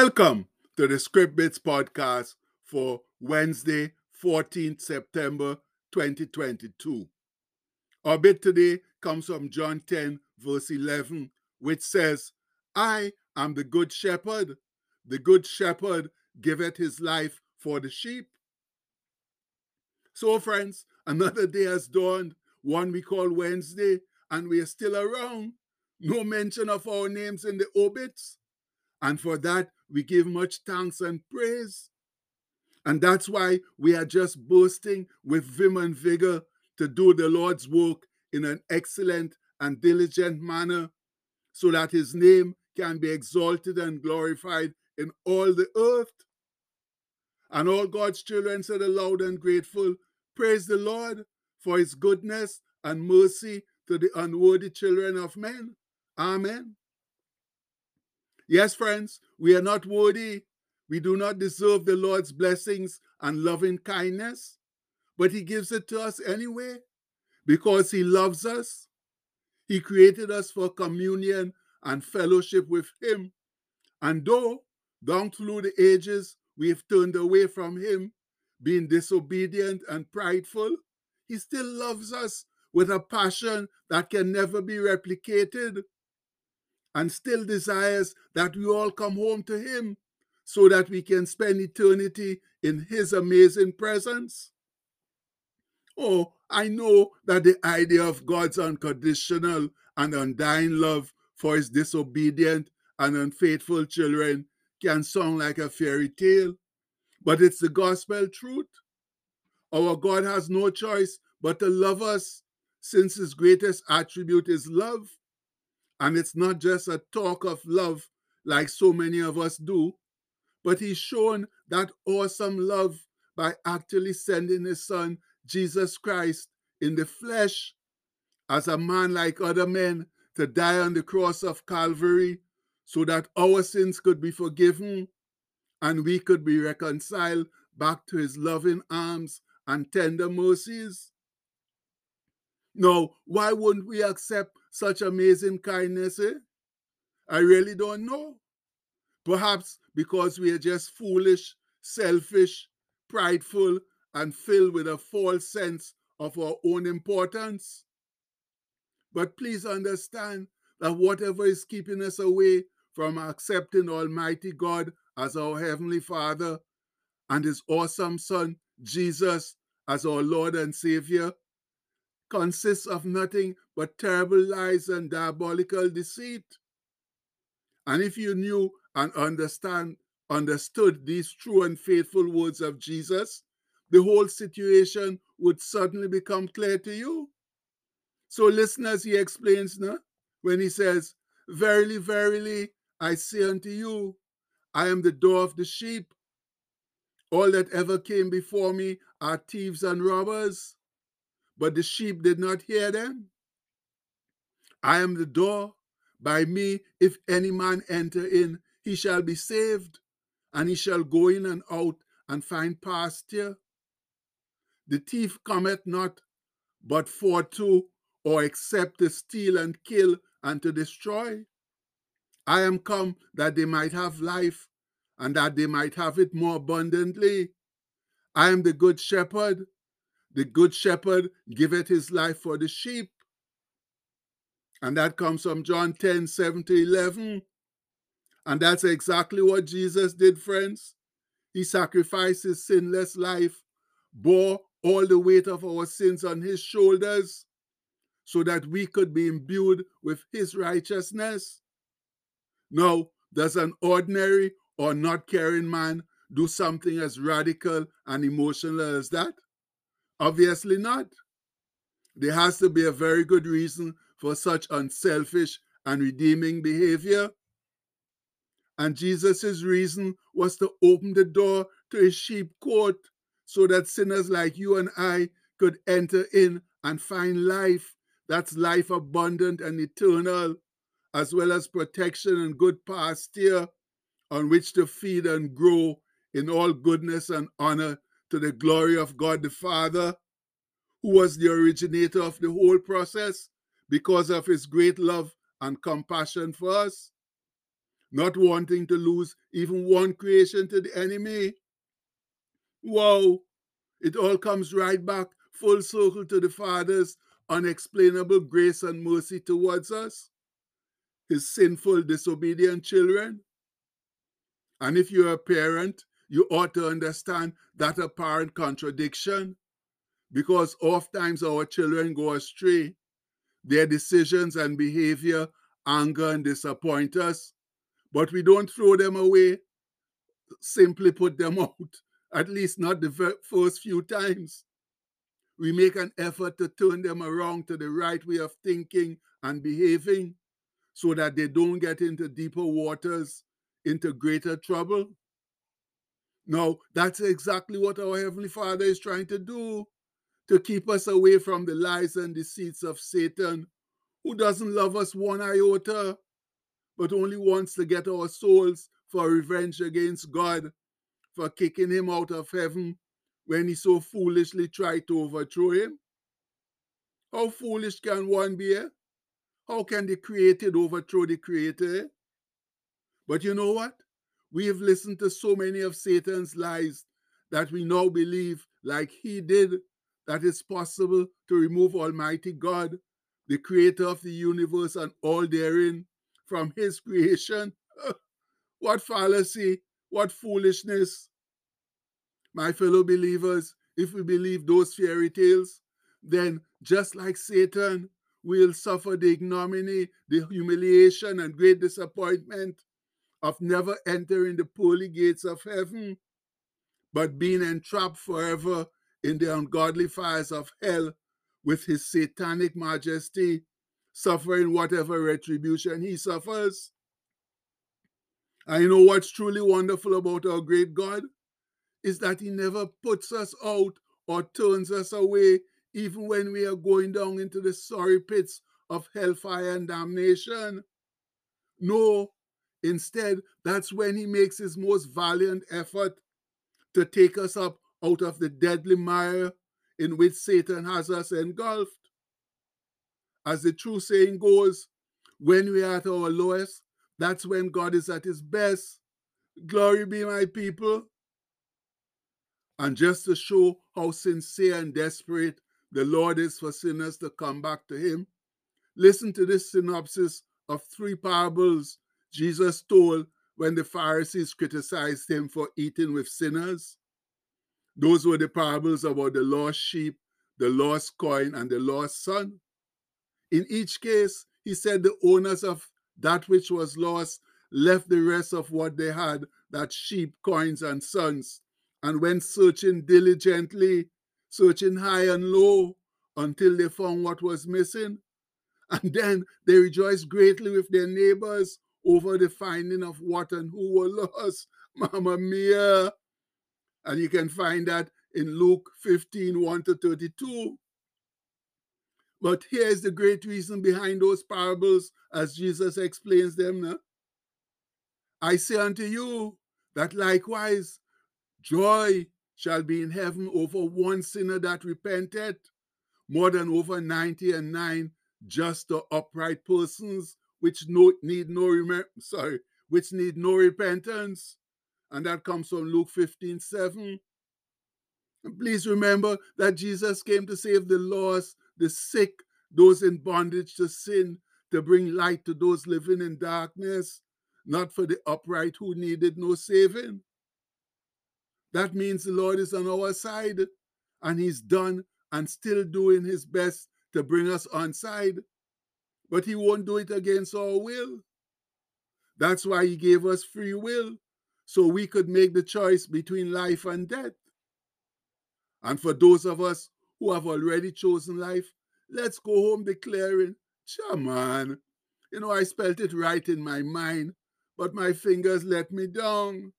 Welcome to the Script Bits podcast for Wednesday, 14th September 2022. Our bit today comes from John 10, verse 11, which says, I am the good shepherd. The good shepherd giveth his life for the sheep. So, friends, another day has dawned, one we call Wednesday, and we are still around. No mention of our names in the obits. And for that, we give much thanks and praise. And that's why we are just boasting with vim and vigor to do the Lord's work in an excellent and diligent manner so that his name can be exalted and glorified in all the earth. And all God's children said aloud and grateful, Praise the Lord for his goodness and mercy to the unworthy children of men. Amen. Yes, friends, we are not worthy. We do not deserve the Lord's blessings and loving kindness, but He gives it to us anyway because He loves us. He created us for communion and fellowship with Him. And though down through the ages we have turned away from Him, being disobedient and prideful, He still loves us with a passion that can never be replicated and still desires that we all come home to Him so that we can spend eternity in His amazing presence. Oh, I know that the idea of God's unconditional and undying love for His disobedient and unfaithful children can sound like a fairy tale, but it's the gospel truth. Our God has no choice but to love us, since His greatest attribute is love. And it's not just a talk of love like so many of us do, but he's shown that awesome love by actually sending his son, Jesus Christ, in the flesh as a man like other men to die on the cross of Calvary so that our sins could be forgiven and we could be reconciled back to his loving arms and tender mercies. Now, why wouldn't we accept such amazing kindness? Eh? I really don't know. Perhaps because we are just foolish, selfish, prideful, and filled with a false sense of our own importance. But please understand that whatever is keeping us away from accepting Almighty God as our Heavenly Father and His awesome Son, Jesus, as our Lord and Savior, consists of nothing but terrible lies and diabolical deceit. And if you knew and understand, understood these true and faithful words of Jesus, the whole situation would suddenly become clear to you. So, listeners, he explains now when he says, Verily, verily, I say unto you, I am the door of the sheep. All that ever came before me are thieves and robbers, but the sheep did not hear them. I am the door. By me, if any man enter in, he shall be saved, and he shall go in and out and find pasture. The thief cometh not but for to, or except to steal and kill and to destroy. I am come that they might have life, and that they might have it more abundantly. I am the good shepherd. The good shepherd giveth his life for the sheep. And that comes from John 10 7 to 11. And that's exactly what Jesus did, friends. He sacrificed his sinless life, bore all the weight of our sins on his shoulders, so that we could be imbued with his righteousness. Now, does an ordinary or not caring man do something as radical and emotional as that? Obviously not. There has to be a very good reason for such unselfish and redeeming behavior. And Jesus' reason was to open the door to his sheep court so that sinners like you and I could enter in and find life that's life abundant and eternal, as well as protection and good pasture on which to feed and grow in all goodness and honor to the glory of God the Father, who was the originator of the whole process because of his great love and compassion for us. not wanting to lose even one creation to the enemy. Wow, it all comes right back full circle to the Father's unexplainable grace and mercy towards us, his sinful, disobedient children. And if you're a parent, you ought to understand that apparent contradiction because oftentimes our children go astray. Their decisions and behavior anger and disappoint us, but we don't throw them away, simply put them out, at least not the first few times. We make an effort to turn them around to the right way of thinking and behaving so that they don't get into deeper waters, into greater trouble. No, that's exactly what our Heavenly Father is trying to do to keep us away from the lies and deceits of Satan, who doesn't love us one iota, but only wants to get our souls for revenge against God for kicking him out of heaven when he so foolishly tried to overthrow him? How foolish can one be? Eh? How can the created overthrow the creator? Eh? But you know what? We have listened to so many of Satan's lies that we now believe, like he did, that it's possible to remove Almighty God, the creator of the universe and all therein, from his creation. what fallacy, what foolishness. My fellow believers, if we believe those fairy tales, then just like Satan, we'll suffer the ignominy, the humiliation, and great disappointment of never entering the pearly gates of heaven, but being entrapped forever in the ungodly fires of hell with his satanic majesty, suffering whatever retribution he suffers. I know what's truly wonderful about our great God is that he never puts us out or turns us away, even when we are going down into the sorry pits of hellfire and damnation. No, Instead, that's when he makes his most valiant effort to take us up out of the deadly mire in which Satan has us engulfed. As the true saying goes, when we are at our lowest, that's when God is at his best. Glory be my people. And just to show how sincere and desperate the Lord is for sinners to come back to him, listen to this synopsis of three parables Jesus told when the Pharisees criticized him for eating with sinners. Those were the parables about the lost sheep, the lost coin, and the lost son. In each case, he said the owners of that which was lost left the rest of what they had, that sheep, coins, and sons, and went searching diligently, searching high and low until they found what was missing. And then they rejoiced greatly with their neighbors over the finding of what and who were lost. Mamma mia. And you can find that in Luke 15 1 to 32. But here's the great reason behind those parables as Jesus explains them. Now. I say unto you that likewise joy shall be in heaven over one sinner that repented, more than over 90 and 9 just or upright persons which no, need no sorry, which need no repentance. And that comes from Luke 15, 7. And please remember that Jesus came to save the lost, the sick, those in bondage to sin, to bring light to those living in darkness, not for the upright who needed no saving. That means the Lord is on our side, and He's done and still doing His best to bring us on side but he won't do it against our will. That's why he gave us free will, so we could make the choice between life and death. And for those of us who have already chosen life, let's go home declaring, Chaman, you know, I spelt it right in my mind, but my fingers let me down.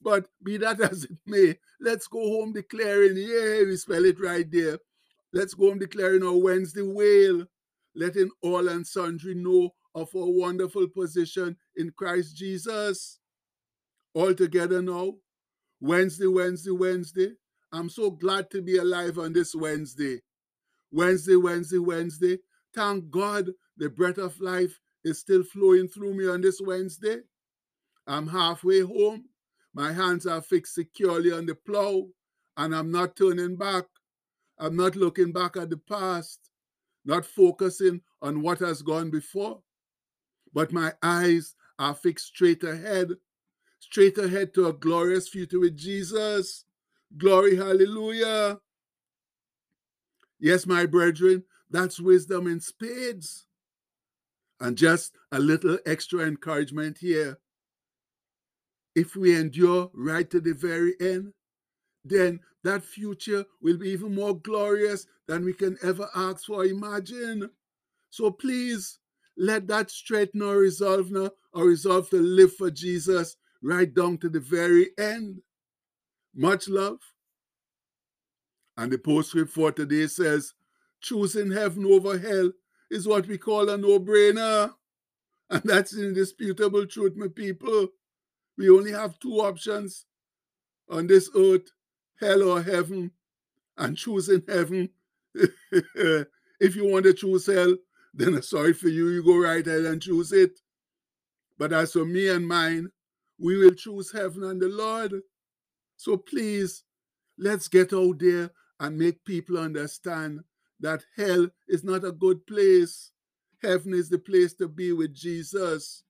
But be that as it may, let's go home declaring, yeah, we spell it right there. Let's go home declaring our Wednesday wail letting all and sundry know of our wonderful position in Christ Jesus. All together now, Wednesday, Wednesday, Wednesday. I'm so glad to be alive on this Wednesday. Wednesday, Wednesday, Wednesday. Thank God the breath of life is still flowing through me on this Wednesday. I'm halfway home. My hands are fixed securely on the plow, and I'm not turning back. I'm not looking back at the past, not focusing on what has gone before, but my eyes are fixed straight ahead, straight ahead to a glorious future with Jesus. Glory, hallelujah. Yes, my brethren, that's wisdom in spades. And just a little extra encouragement here. If we endure right to the very end, then that future will be even more glorious than we can ever ask for imagine. So please let that straighten our resolve now, our resolve to live for Jesus right down to the very end. Much love. And the postscript for today says, choosing heaven over hell is what we call a no-brainer. And that's indisputable truth, my people. We only have two options on this earth, hell or heaven. And choosing heaven, if you want to choose hell, then sorry for you, you go right ahead and choose it. But as for me and mine, we will choose heaven and the Lord. So please, let's get out there and make people understand that hell is not a good place. Heaven is the place to be with Jesus.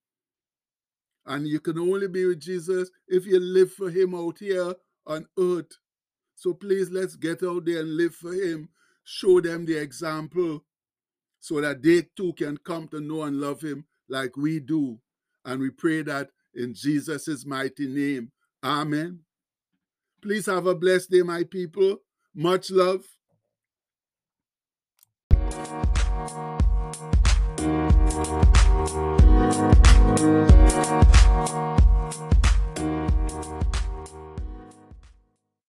And you can only be with Jesus if you live for him out here on earth. So please, let's get out there and live for him. Show them the example so that they too can come to know and love him like we do. And we pray that in Jesus' mighty name. Amen. Please have a blessed day, my people. Much love.